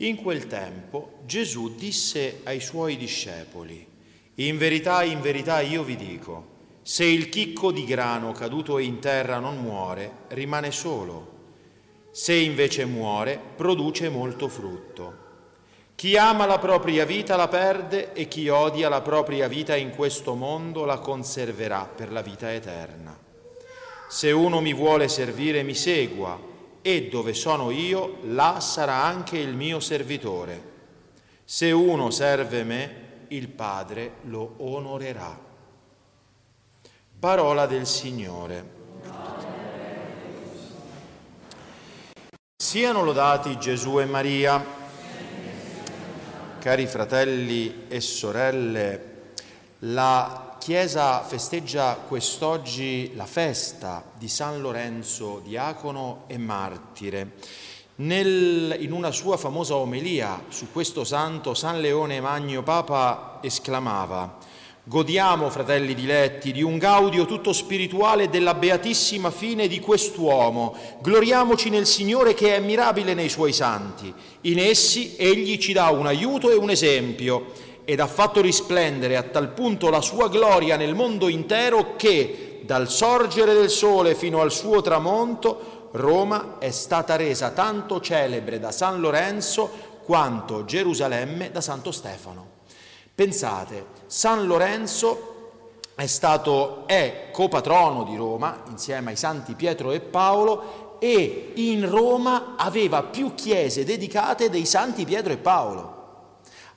In quel tempo Gesù disse ai suoi discepoli, in verità, in verità io vi dico, se il chicco di grano caduto in terra non muore, rimane solo. Se invece muore, produce molto frutto. Chi ama la propria vita la perde e chi odia la propria vita in questo mondo la conserverà per la vita eterna. Se uno mi vuole servire, mi segua e dove sono io, là sarà anche il mio servitore. Se uno serve me, il Padre lo onorerà. Parola del Signore. Siano lodati Gesù e Maria. Cari fratelli e sorelle, la Chiesa festeggia quest'oggi la festa di San Lorenzo, diacono e martire. Nel, in una sua famosa omelia su questo santo, San Leone Magno Papa esclamava Godiamo, fratelli diletti, di un gaudio tutto spirituale della beatissima fine di quest'uomo. Gloriamoci nel Signore che è mirabile nei suoi santi. In essi egli ci dà un aiuto e un esempio ed ha fatto risplendere a tal punto la sua gloria nel mondo intero che, dal sorgere del sole fino al suo tramonto, Roma è stata resa tanto celebre da San Lorenzo quanto Gerusalemme da Santo Stefano. Pensate, San Lorenzo è stato, è copatrono di Roma insieme ai santi Pietro e Paolo e in Roma aveva più chiese dedicate dei santi Pietro e Paolo.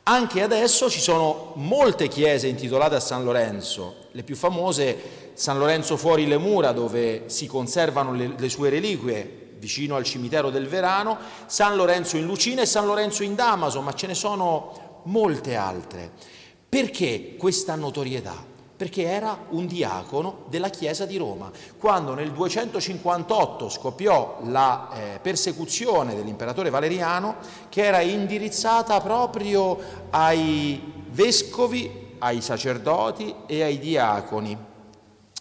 Anche adesso ci sono molte chiese intitolate a San Lorenzo, le più famose San Lorenzo fuori le mura dove si conservano le, le sue reliquie vicino al cimitero del Verano, San Lorenzo in Lucina e San Lorenzo in Damaso, ma ce ne sono molte altre. Perché questa notorietà? Perché era un diacono della Chiesa di Roma. Quando nel 258 scoppiò la eh, persecuzione dell'imperatore Valeriano, che era indirizzata proprio ai vescovi, ai sacerdoti e ai diaconi.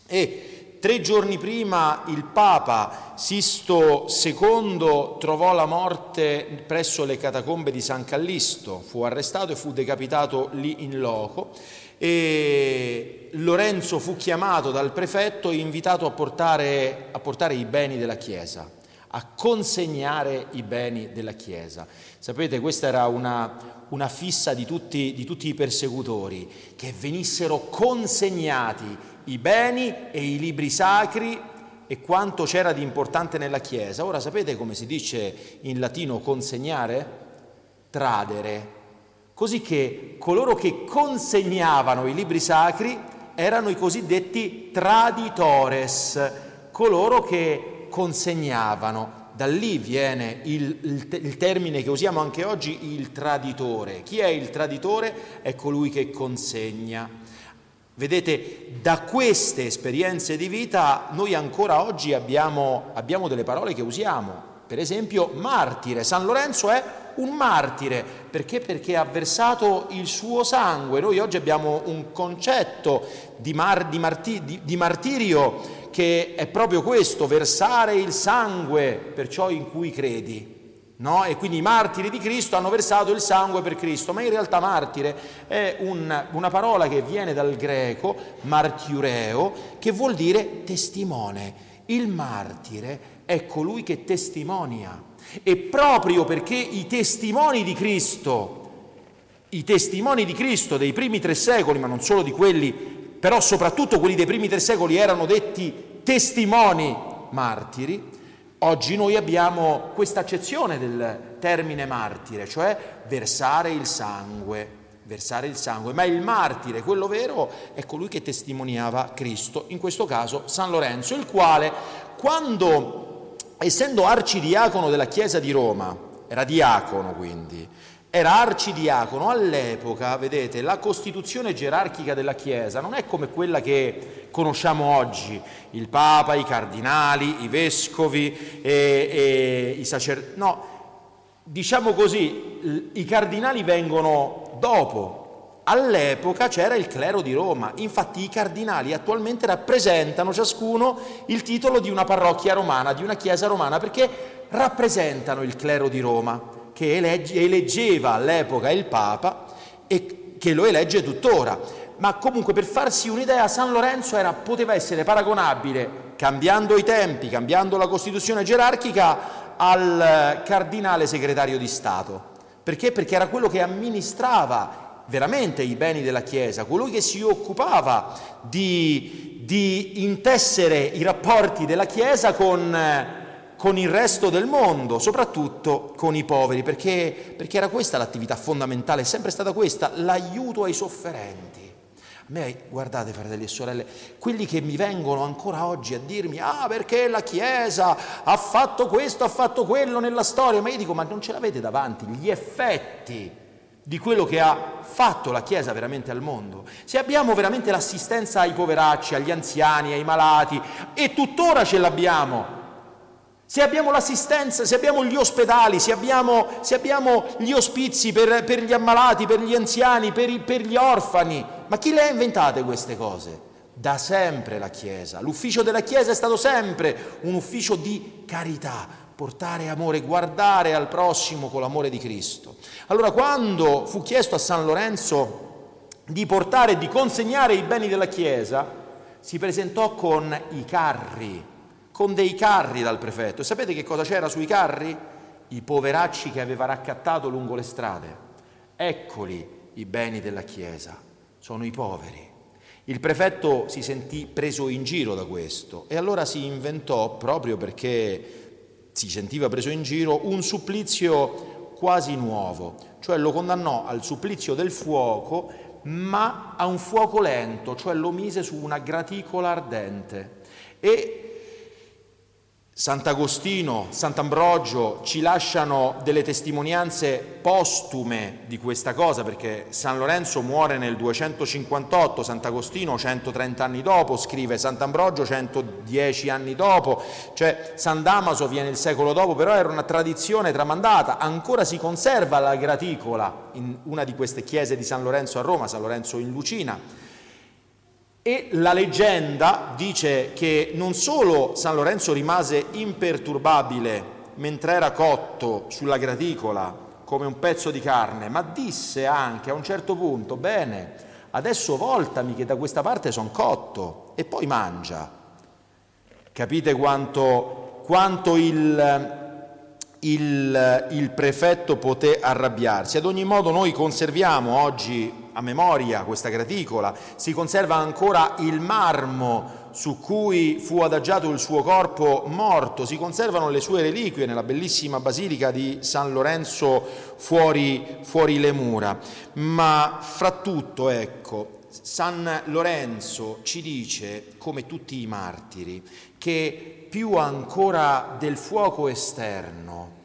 E tre giorni prima il Papa Sisto II trovò la morte presso le catacombe di San Callisto, fu arrestato e fu decapitato lì in loco e Lorenzo fu chiamato dal prefetto e invitato a portare, a portare i beni della Chiesa, a consegnare i beni della Chiesa. Sapete, questa era una, una fissa di tutti, di tutti i persecutori, che venissero consegnati i beni e i libri sacri e quanto c'era di importante nella Chiesa. Ora sapete come si dice in latino consegnare? Tradere così che coloro che consegnavano i libri sacri erano i cosiddetti traditores, coloro che consegnavano. Da lì viene il, il, il, termine che usiamo anche oggi, il traditore. Chi è il traditore? È colui che consegna. Vedete, da queste esperienze di vita noi ancora oggi abbiamo, abbiamo delle parole che usiamo. Per esempio, martire. San Lorenzo è un martire. Perché? Perché ha versato il suo sangue. Noi oggi abbiamo un concetto di, mar, di, marti, di, di martirio che è proprio questo, versare il sangue per ciò in cui credi. No? E quindi i martiri di Cristo hanno versato il sangue per Cristo, ma in realtà martire è un, una parola che viene dal greco, martiureo, che vuol dire testimone. Il martire è colui che testimonia. E proprio perché i testimoni di Cristo, i testimoni di Cristo dei primi tre secoli, ma non solo di quelli, però soprattutto quelli dei primi tre secoli erano detti testimoni martiri, oggi noi abbiamo questa accezione del termine martire, cioè versare il sangue, versare il sangue, ma il martire, quello vero, è colui che testimoniava Cristo, in questo caso San Lorenzo, il quale quando essendo arcidiacono della Chiesa di Roma, era diacono quindi, era arcidiacono, all'epoca, vedete, la costituzione gerarchica della Chiesa non è come quella che conosciamo oggi, il Papa, i cardinali, i vescovi e, e i sacerdoti, no, diciamo così, i cardinali vengono dopo, All'epoca c'era il clero di Roma, infatti i cardinali attualmente rappresentano ciascuno il titolo di una parrocchia romana, di una chiesa romana, perché rappresentano il clero di Roma, che eleggeva all'epoca il Papa e che lo elegge tuttora. Ma comunque per farsi un'idea, San Lorenzo era, poteva essere paragonabile, cambiando i tempi, cambiando la Costituzione gerarchica, al cardinale segretario di Stato. Perché? Perché era quello che amministrava veramente i beni della Chiesa, colui che si occupava di, di intessere i rapporti della Chiesa con, con, il resto del mondo, soprattutto con i poveri, perché, perché era questa l'attività fondamentale, è sempre stata questa, l'aiuto ai sofferenti. A me, guardate fratelli e sorelle, quelli che mi vengono ancora oggi a dirmi, ah perché la Chiesa ha fatto questo, ha fatto quello nella storia, ma io dico, ma non ce l'avete davanti gli effetti di quello che ha fatto la Chiesa veramente al mondo. Se abbiamo veramente l'assistenza ai poveracci, agli anziani, ai malati, e tuttora ce l'abbiamo, se abbiamo l'assistenza, se abbiamo gli ospedali, se abbiamo, se abbiamo gli ospizi per, per, gli ammalati, per gli anziani, per, per gli orfani, ma chi le ha inventate queste cose? Da sempre la Chiesa. L'ufficio della Chiesa è stato sempre un ufficio di carità, portare amore, guardare al prossimo con l'amore di Cristo. Allora quando fu chiesto a San Lorenzo di portare e di consegnare i beni della Chiesa, si presentò con i carri con dei carri dal prefetto. E sapete che cosa c'era sui carri? I poveracci che aveva raccattato lungo le strade. Eccoli i beni della Chiesa, sono i poveri. Il prefetto si sentì preso in giro da questo e allora si inventò, proprio perché si sentiva preso in giro, un supplizio quasi nuovo, cioè lo condannò al supplizio del fuoco, ma a un fuoco lento, cioè lo mise su una graticola ardente. E Sant'Agostino, Sant'Ambrogio ci lasciano delle testimonianze postume di questa cosa perché San Lorenzo muore nel 258, Sant'Agostino 130 anni dopo, scrive Sant'Ambrogio 110 anni dopo, cioè San Damaso viene il secolo dopo, però era una tradizione tramandata, ancora si conserva la graticola in una di queste chiese di San Lorenzo a Roma, San Lorenzo in Lucina, e la leggenda dice che non solo San Lorenzo rimase imperturbabile mentre era cotto sulla graticola come un pezzo di carne, ma disse anche a un certo punto, bene, adesso voltami che da questa parte sono cotto e poi mangia. Capite quanto, quanto il, il, il prefetto poté arrabbiarsi. Ad ogni modo noi conserviamo oggi a memoria questa graticola, si conserva ancora il marmo su cui fu adagiato il suo corpo morto, si conservano le sue reliquie nella bellissima basilica di San Lorenzo fuori, fuori le mura. Ma fra ecco, San Lorenzo ci dice, come tutti i martiri, che più ancora del fuoco esterno,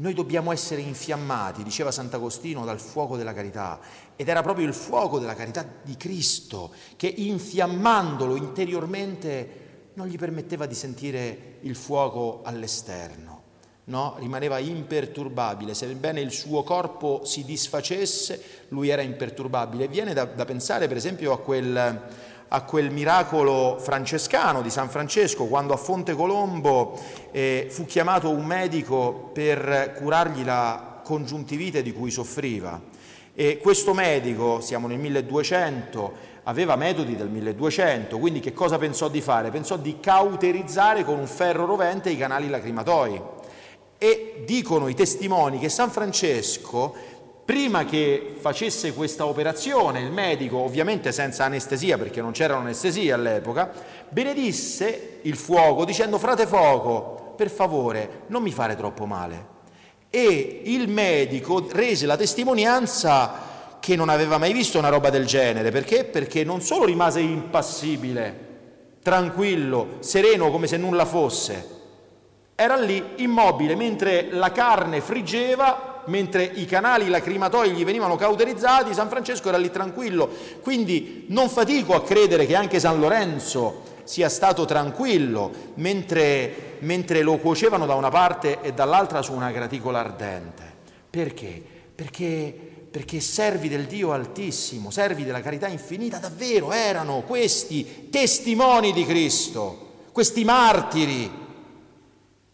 noi dobbiamo essere infiammati, diceva Sant'Agostino, dal fuoco della carità. Ed era proprio il fuoco della carità di Cristo che infiammandolo interiormente non gli permetteva di sentire il fuoco all'esterno. No? Rimaneva imperturbabile, sebbene il suo corpo si disfacesse, lui era imperturbabile. Viene da, da pensare per esempio a quel, a quel miracolo francescano di San Francesco, quando a Fonte Colombo eh, fu chiamato un medico per curargli la congiuntivite di cui soffriva. E questo medico, siamo nel 1200, aveva metodi del 1200, quindi che cosa pensò di fare? Pensò di cauterizzare con un ferro rovente i canali lacrimatoi. E dicono i testimoni che San Francesco prima che facesse questa operazione, il medico, ovviamente senza anestesia, perché non c'era anestesia all'epoca, benedisse il fuoco dicendo frate fuoco, per favore, non mi fare troppo male. E il medico rese la testimonianza che non aveva mai visto una roba del genere, perché? Perché non solo rimase impassibile, tranquillo, sereno come se nulla fosse, era lì immobile mentre la carne friggeva mentre i canali lacrimatoi gli venivano cauterizzati, San Francesco era lì tranquillo. Quindi non fatico a credere che anche San Lorenzo sia stato tranquillo mentre, mentre lo cuocevano da una parte e dall'altra su una graticola ardente. Perché? Perché, perché servi del Dio Altissimo, servi della carità infinita, davvero erano questi testimoni di Cristo, questi martiri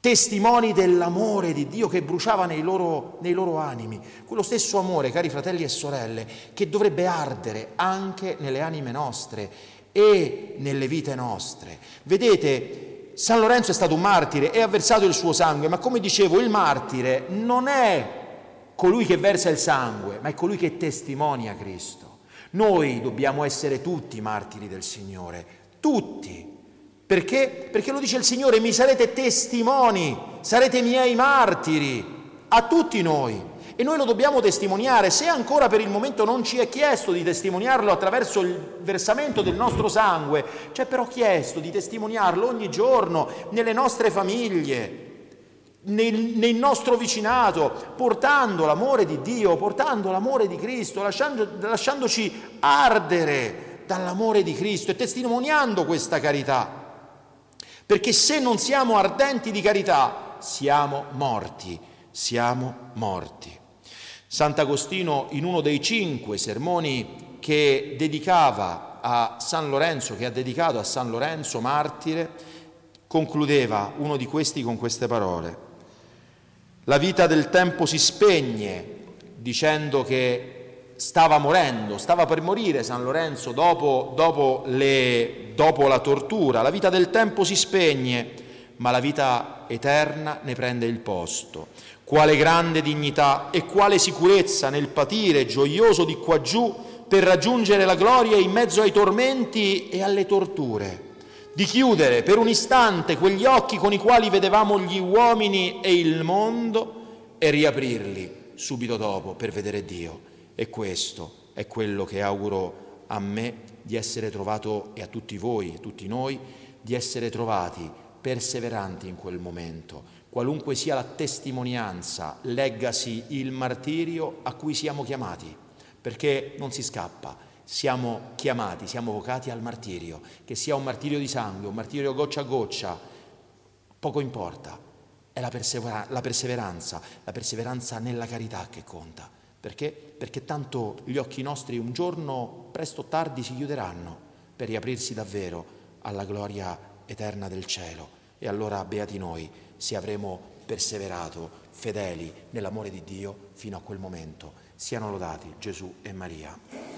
testimoni dell'amore di Dio che bruciava nei loro, nei loro, animi, quello stesso amore, cari fratelli e sorelle, che dovrebbe ardere anche nelle anime nostre e nelle vite nostre. Vedete, San Lorenzo è stato un martire e ha versato il suo sangue, ma come dicevo, il martire non è colui che versa il sangue, ma è colui che testimonia Cristo. Noi dobbiamo essere tutti martiri del Signore, tutti. Perché? Perché lo dice il Signore, mi sarete testimoni, sarete miei martiri, a tutti noi. E noi lo dobbiamo testimoniare, se ancora per il momento non ci è chiesto di testimoniarlo attraverso il versamento del nostro sangue, ci è però chiesto di testimoniarlo ogni giorno nelle nostre famiglie, nel, nel, nostro vicinato, portando l'amore di Dio, portando l'amore di Cristo, lasciando, lasciandoci ardere dall'amore di Cristo e testimoniando questa carità. Perché se non siamo ardenti di carità, siamo morti, siamo morti. Sant'Agostino in uno dei cinque sermoni che dedicava a San Lorenzo, che ha dedicato a San Lorenzo martire, concludeva uno di questi con queste parole. La vita del tempo si spegne dicendo che stava morendo, stava per morire San Lorenzo dopo, dopo, le, dopo la tortura, la vita del tempo si spegne, ma la vita eterna ne prende il posto. Quale grande dignità e quale sicurezza nel patire gioioso di qua giù per raggiungere la gloria in mezzo ai tormenti e alle torture, di chiudere per un istante quegli occhi con i quali vedevamo gli uomini e il mondo e riaprirli subito dopo per vedere Dio. E questo è quello che auguro a me di essere trovato e a tutti voi, a tutti noi, di essere trovati perseveranti in quel momento, qualunque sia la testimonianza, leggasi il martirio a cui siamo chiamati, perché non si scappa, siamo chiamati, siamo vocati al martirio, che sia un martirio di sangue, un martirio goccia a goccia, poco importa, è la, la perseveranza, la perseveranza nella carità che conta. Perché? Perché tanto gli occhi nostri un giorno, presto o tardi, si chiuderanno per riaprirsi davvero alla gloria eterna del cielo. E allora beati noi se avremo perseverato fedeli nell'amore di Dio fino a quel momento. Siano lodati Gesù e Maria.